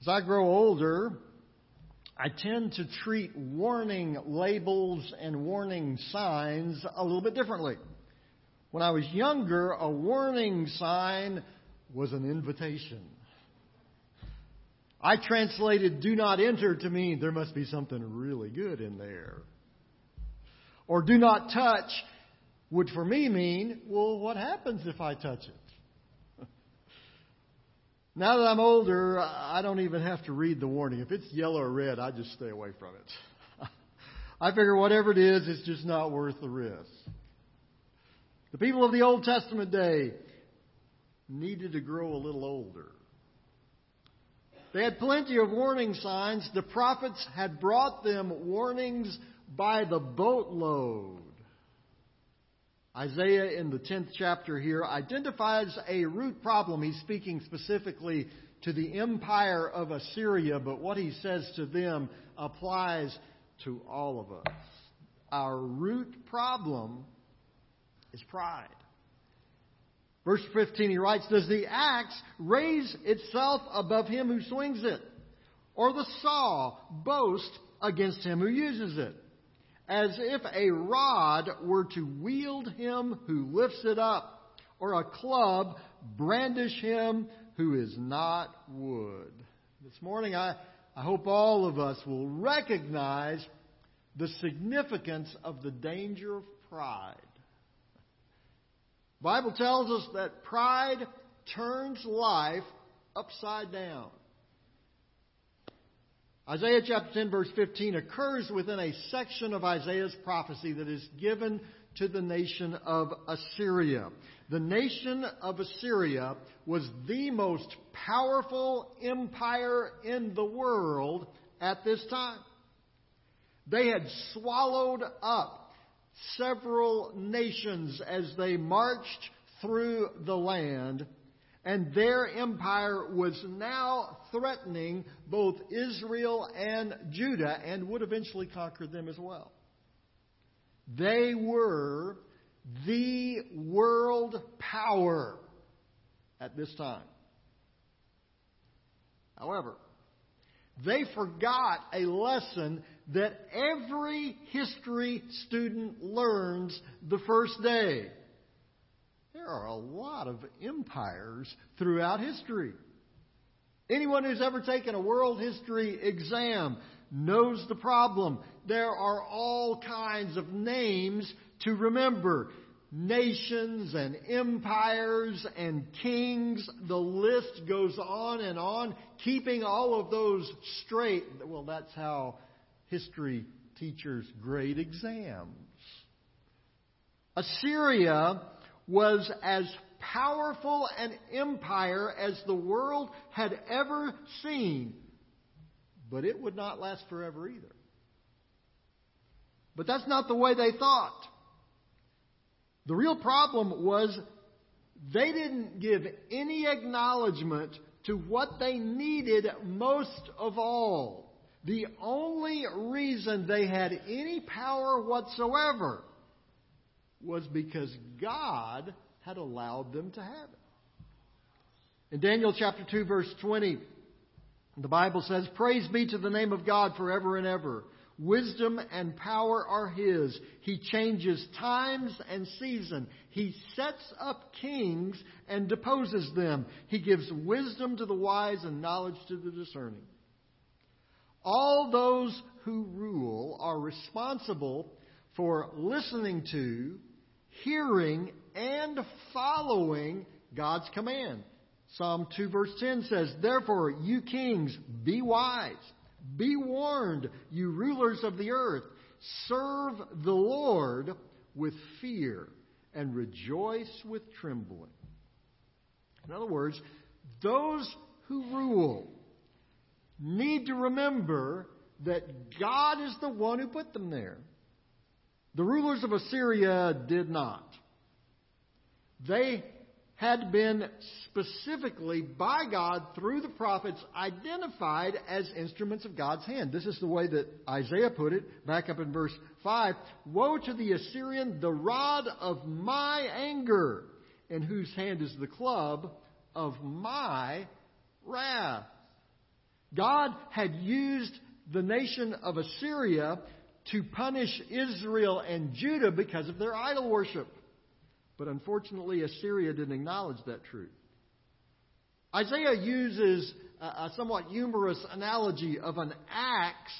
As I grow older, I tend to treat warning labels and warning signs a little bit differently. When I was younger, a warning sign was an invitation. I translated do not enter to mean there must be something really good in there. Or do not touch would for me mean, well, what happens if I touch it? Now that I'm older, I don't even have to read the warning. If it's yellow or red, I just stay away from it. I figure whatever it is, it's just not worth the risk. The people of the Old Testament day needed to grow a little older. They had plenty of warning signs. The prophets had brought them warnings by the boatload. Isaiah in the 10th chapter here identifies a root problem. He's speaking specifically to the empire of Assyria, but what he says to them applies to all of us. Our root problem is pride. Verse 15, he writes, Does the axe raise itself above him who swings it? Or the saw boast against him who uses it? As if a rod were to wield him who lifts it up, or a club brandish him who is not wood. This morning, I, I hope all of us will recognize the significance of the danger of pride. Bible tells us that pride turns life upside down. Isaiah chapter 10 verse 15 occurs within a section of Isaiah's prophecy that is given to the nation of Assyria. The nation of Assyria was the most powerful empire in the world at this time. They had swallowed up several nations as they marched through the land, and their empire was now threatening both Israel and Judah and would eventually conquer them as well. They were the world power at this time. However, they forgot a lesson that every history student learns the first day. There are a lot of empires throughout history. Anyone who's ever taken a world history exam knows the problem. There are all kinds of names to remember. Nations and empires and kings. The list goes on and on. Keeping all of those straight, well, that's how history teachers' grade exams. Assyria was as powerful an empire as the world had ever seen, but it would not last forever either. But that's not the way they thought. The real problem was they didn't give any acknowledgement to what they needed most of all. The only reason they had any power whatsoever was because God had allowed them to have it. In Daniel chapter 2 verse 20, the Bible says, Praise be to the name of God forever and ever. Wisdom and power are His. He changes times and season. He sets up kings and deposes them. He gives wisdom to the wise and knowledge to the discerning. All those who rule are responsible for listening to, hearing, and following God's command. Psalm 2 verse 10 says, Therefore, you kings, be wise. Be warned, you rulers of the earth. Serve the Lord with fear and rejoice with trembling. In other words, those who rule need to remember that God is the one who put them there. The rulers of Assyria did not. They had been specifically by God through the prophets identified as instruments of God's hand. This is the way that Isaiah put it back up in verse 5. Woe to the Assyrian, the rod of my anger, in whose hand is the club of my wrath. God had used the nation of Assyria to punish Israel and Judah because of their idol worship. But unfortunately, Assyria didn't acknowledge that truth. Isaiah uses a somewhat humorous analogy of an axe,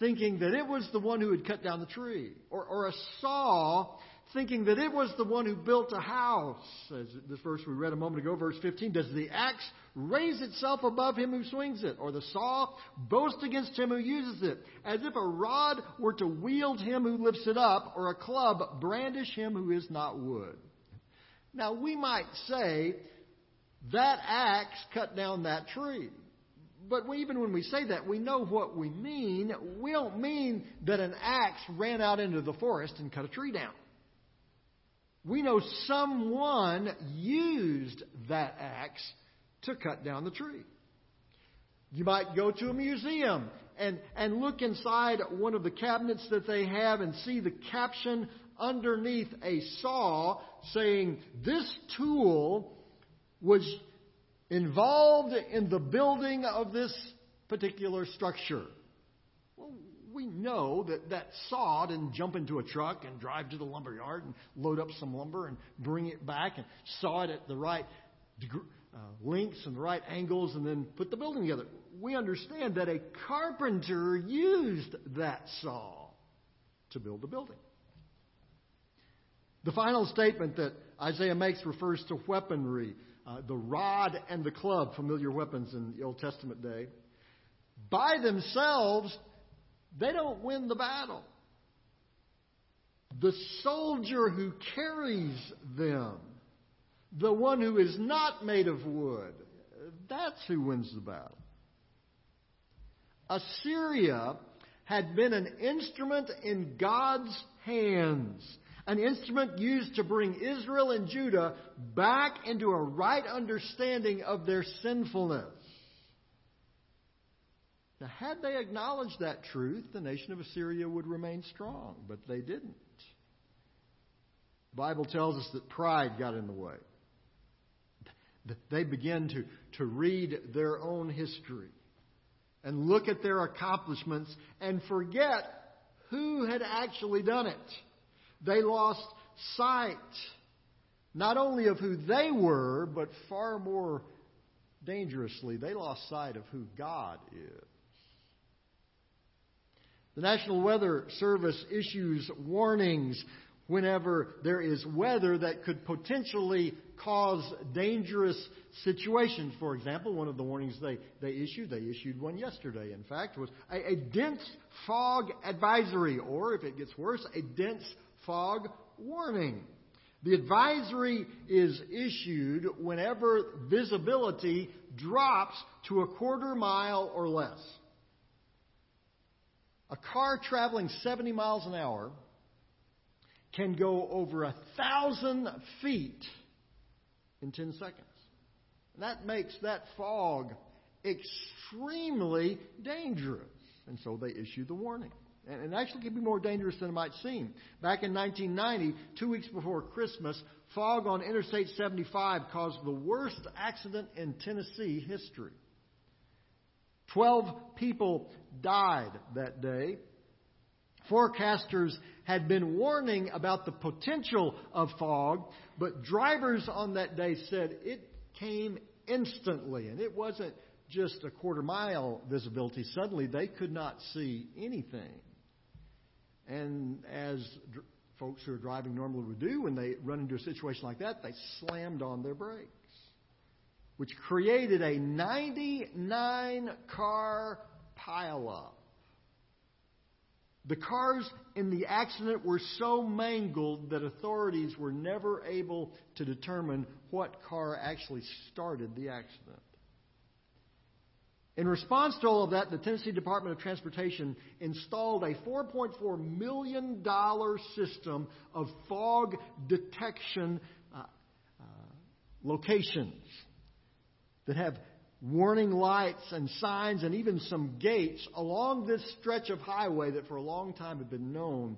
thinking that it was the one who had cut down the tree, or, or a saw thinking that it was the one who built a house. As this verse we read a moment ago, verse 15, does the axe raise itself above him who swings it, or the saw boast against him who uses it, as if a rod were to wield him who lifts it up, or a club brandish him who is not wood? Now we might say that axe cut down that tree. But even when we say that, we know what we mean. We don't mean that an axe ran out into the forest and cut a tree down. We know someone used that axe to cut down the tree. You might go to a museum and, and look inside one of the cabinets that they have and see the caption underneath a saw saying, This tool was involved in the building of this particular structure. Well, we know that that saw didn't jump into a truck and drive to the lumber yard and load up some lumber and bring it back and saw it at the right lengths and the right angles and then put the building together. We understand that a carpenter used that saw to build the building. The final statement that Isaiah makes refers to weaponry. Uh, the rod and the club, familiar weapons in the Old Testament day. By themselves, they don't win the battle. The soldier who carries them, the one who is not made of wood, that's who wins the battle. Assyria had been an instrument in God's hands, an instrument used to bring Israel and Judah back into a right understanding of their sinfulness. Now, had they acknowledged that truth, the nation of Assyria would remain strong, but they didn't. The Bible tells us that pride got in the way. They begin to, to read their own history and look at their accomplishments and forget who had actually done it. They lost sight not only of who they were, but far more dangerously, they lost sight of who God is. The National Weather Service issues warnings whenever there is weather that could potentially cause dangerous situations. For example, one of the warnings they, they issued, they issued one yesterday, in fact, was a, a dense fog advisory, or if it gets worse, a dense fog warning. The advisory is issued whenever visibility drops to a quarter mile or less. A car traveling 70 miles an hour can go over a thousand feet in 10 seconds. And that makes that fog extremely dangerous. And so they issue the warning. And it actually can be more dangerous than it might seem. Back in 1990, two weeks before Christmas, fog on Interstate 75 caused the worst accident in Tennessee history. Twelve people died that day. Forecasters had been warning about the potential of fog, but drivers on that day said it came instantly, and it wasn't just a quarter mile visibility. Suddenly, they could not see anything. And as dr- folks who are driving normally would do when they run into a situation like that, they slammed on their brakes which created a 99 car pileup. The cars in the accident were so mangled that authorities were never able to determine what car actually started the accident. In response to all of that, the Tennessee Department of Transportation installed a $4.4 million system of fog detection uh, uh, locations that have warning lights and signs and even some gates along this stretch of highway that for a long time had been known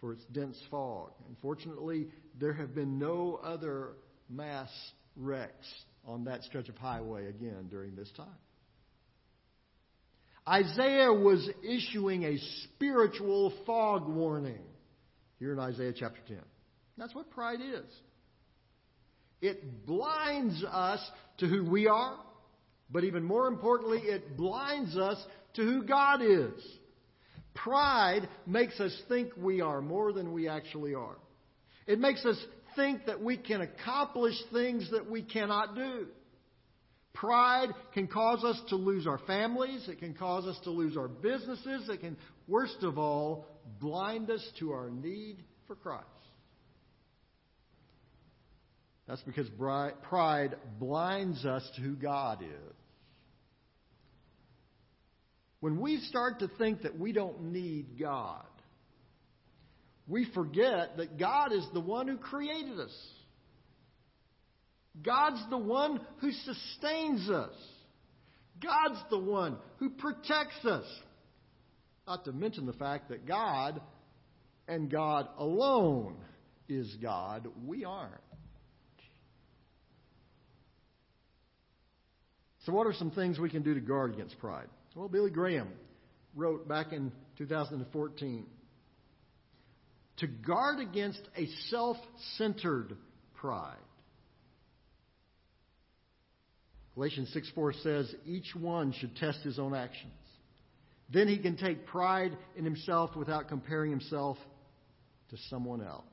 for its dense fog. Unfortunately, there have been no other mass wrecks on that stretch of highway again during this time. Isaiah was issuing a spiritual fog warning here in Isaiah chapter 10. That's what pride is. It blinds us to who we are, but even more importantly, it blinds us to who God is. Pride makes us think we are more than we actually are. It makes us think that we can accomplish things that we cannot do. Pride can cause us to lose our families. It can cause us to lose our businesses. It can, worst of all, blind us to our need for Christ. That's because pride blinds us to who God is. When we start to think that we don't need God, we forget that God is the one who created us. God's the one who sustains us. God's the one who protects us. Not to mention the fact that God and God alone is God. We aren't. So, what are some things we can do to guard against pride? Well, Billy Graham wrote back in 2014 to guard against a self centered pride. Galatians 6 4 says, Each one should test his own actions. Then he can take pride in himself without comparing himself to someone else.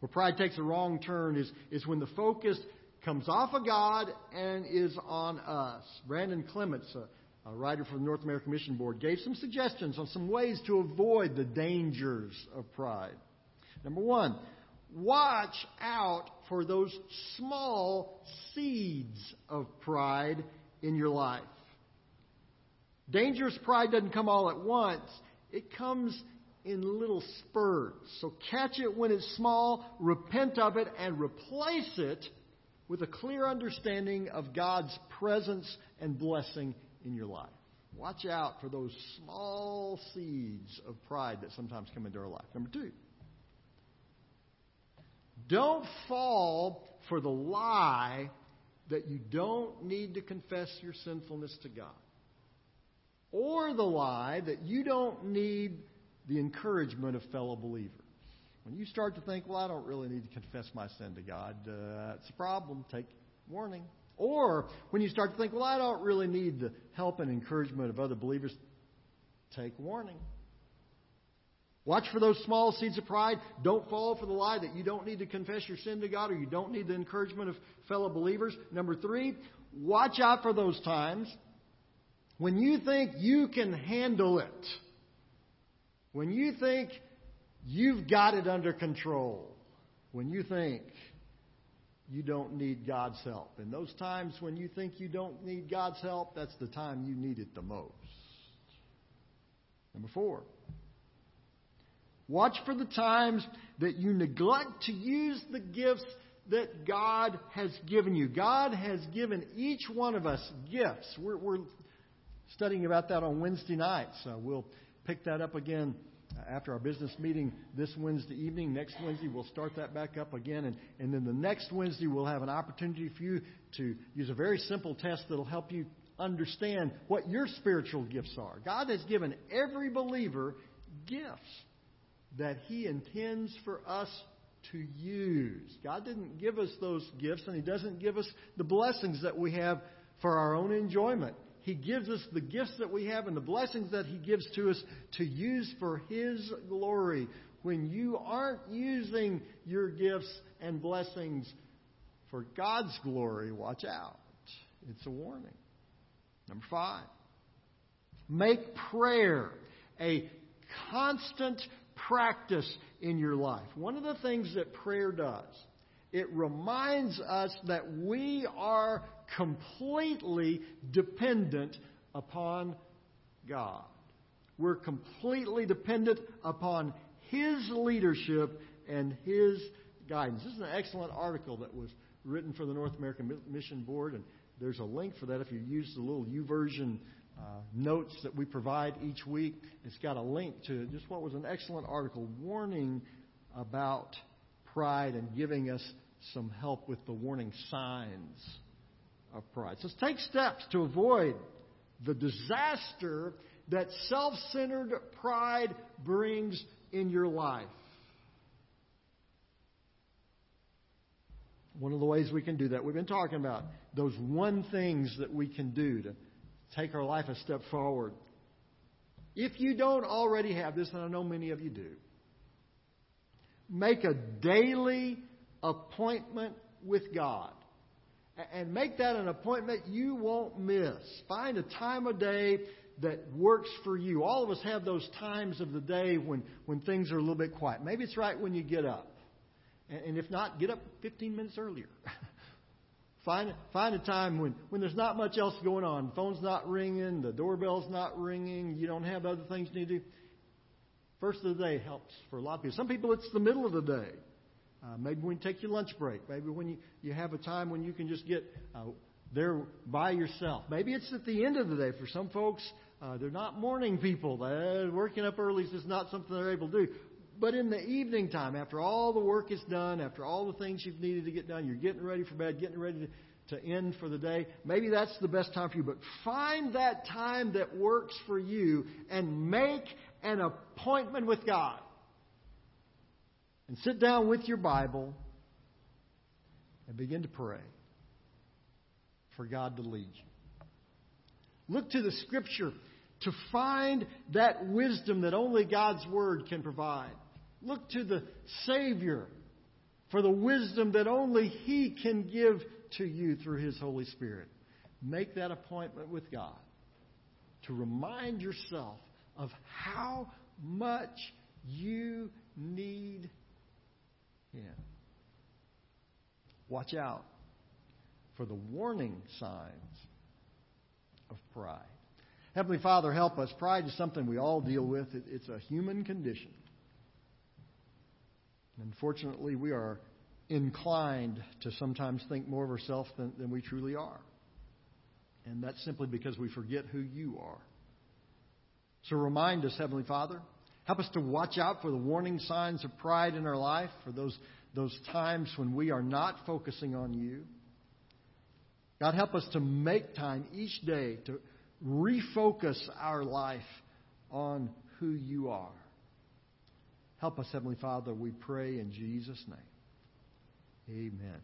Where pride takes a wrong turn is, is when the focus comes off of God and is on us. Brandon Clements, a, a writer for the North American Mission Board, gave some suggestions on some ways to avoid the dangers of pride. Number one, watch out for those small seeds of pride in your life. Dangerous pride doesn't come all at once, it comes in little spurts. So catch it when it's small, repent of it, and replace it with a clear understanding of God's presence and blessing in your life. Watch out for those small seeds of pride that sometimes come into our life. Number two, don't fall for the lie that you don't need to confess your sinfulness to God. Or the lie that you don't need the encouragement of fellow believers. When you start to think, well, I don't really need to confess my sin to God, uh, it's a problem. Take warning. Or when you start to think, well, I don't really need the help and encouragement of other believers, take warning. Watch for those small seeds of pride. Don't fall for the lie that you don't need to confess your sin to God or you don't need the encouragement of fellow believers. Number three, watch out for those times when you think you can handle it. When you think You've got it under control when you think you don't need God's help. In those times when you think you don't need God's help, that's the time you need it the most. Number four, watch for the times that you neglect to use the gifts that God has given you. God has given each one of us gifts. We're, we're studying about that on Wednesday nights. So we'll pick that up again after our business meeting this Wednesday evening. Next Wednesday, we'll start that back up again. And, and then the next Wednesday, we'll have an opportunity for you to use a very simple test that'll help you understand what your spiritual gifts are. God has given every believer gifts that He intends for us to use. God didn't give us those gifts, and He doesn't give us the blessings that we have for our own enjoyment. He gives us the gifts that we have and the blessings that He gives to us to use for His glory. When you aren't using your gifts and blessings for God's glory, watch out. It's a warning. Number five, make prayer a constant practice in your life. One of the things that prayer does, it reminds us that we are completely dependent upon God. We're completely dependent upon His leadership and His guidance. This is an excellent article that was written for the North American Mission Board, and there's a link for that if you use the little YouVersion uh, notes that we provide each week. It's got a link to just what was an excellent article warning about pride and giving us some help with the warning signs of pride. So take steps to avoid the disaster that self centered pride brings in your life. One of the ways we can do that, we've been talking about those one things that we can do to take our life a step forward. If you don't already have this, and I know many of you do, make a daily appointment with God. And make that an appointment you won't miss. Find a time of day that works for you. All of us have those times of the day when, when things are a little bit quiet. Maybe it's right when you get up. And if not, get up 15 minutes earlier. find, find a time when, when there's not much else going on. Phone's not ringing, the doorbell's not ringing, you don't have other things you need to do. First of the day helps for a lot of people. Some people, it's the middle of the day. Uh, maybe when you take your lunch break. Maybe when you, you have a time when you can just get uh, there by yourself. Maybe it's at the end of the day. For some folks, uh, they're not morning people. Uh, working up early is just not something they're able to do. But in the evening time, after all the work is done, after all the things you've needed to get done, you're getting ready for bed, getting ready to, to end for the day. Maybe that's the best time for you. But find that time that works for you and make an appointment with God. And sit down with your Bible and begin to pray for God to lead you. Look to the Scripture to find that wisdom that only God's Word can provide. Look to the Savior for the wisdom that only He can give to you through His Holy Spirit. Make that appointment with God to remind yourself of how much you need Him. Watch out for the warning signs of pride. Heavenly Father, help us. Pride is something we all deal with, it's a human condition. Unfortunately, we are inclined to sometimes think more of ourselves than, than we truly are. And that's simply because we forget who you are. So remind us, Heavenly Father. Help us to watch out for the warning signs of pride in our life, for those, those times when we are not focusing on you. God, help us to make time each day to refocus our life on who you are. Help us, Heavenly Father, we pray in Jesus' name. Amen.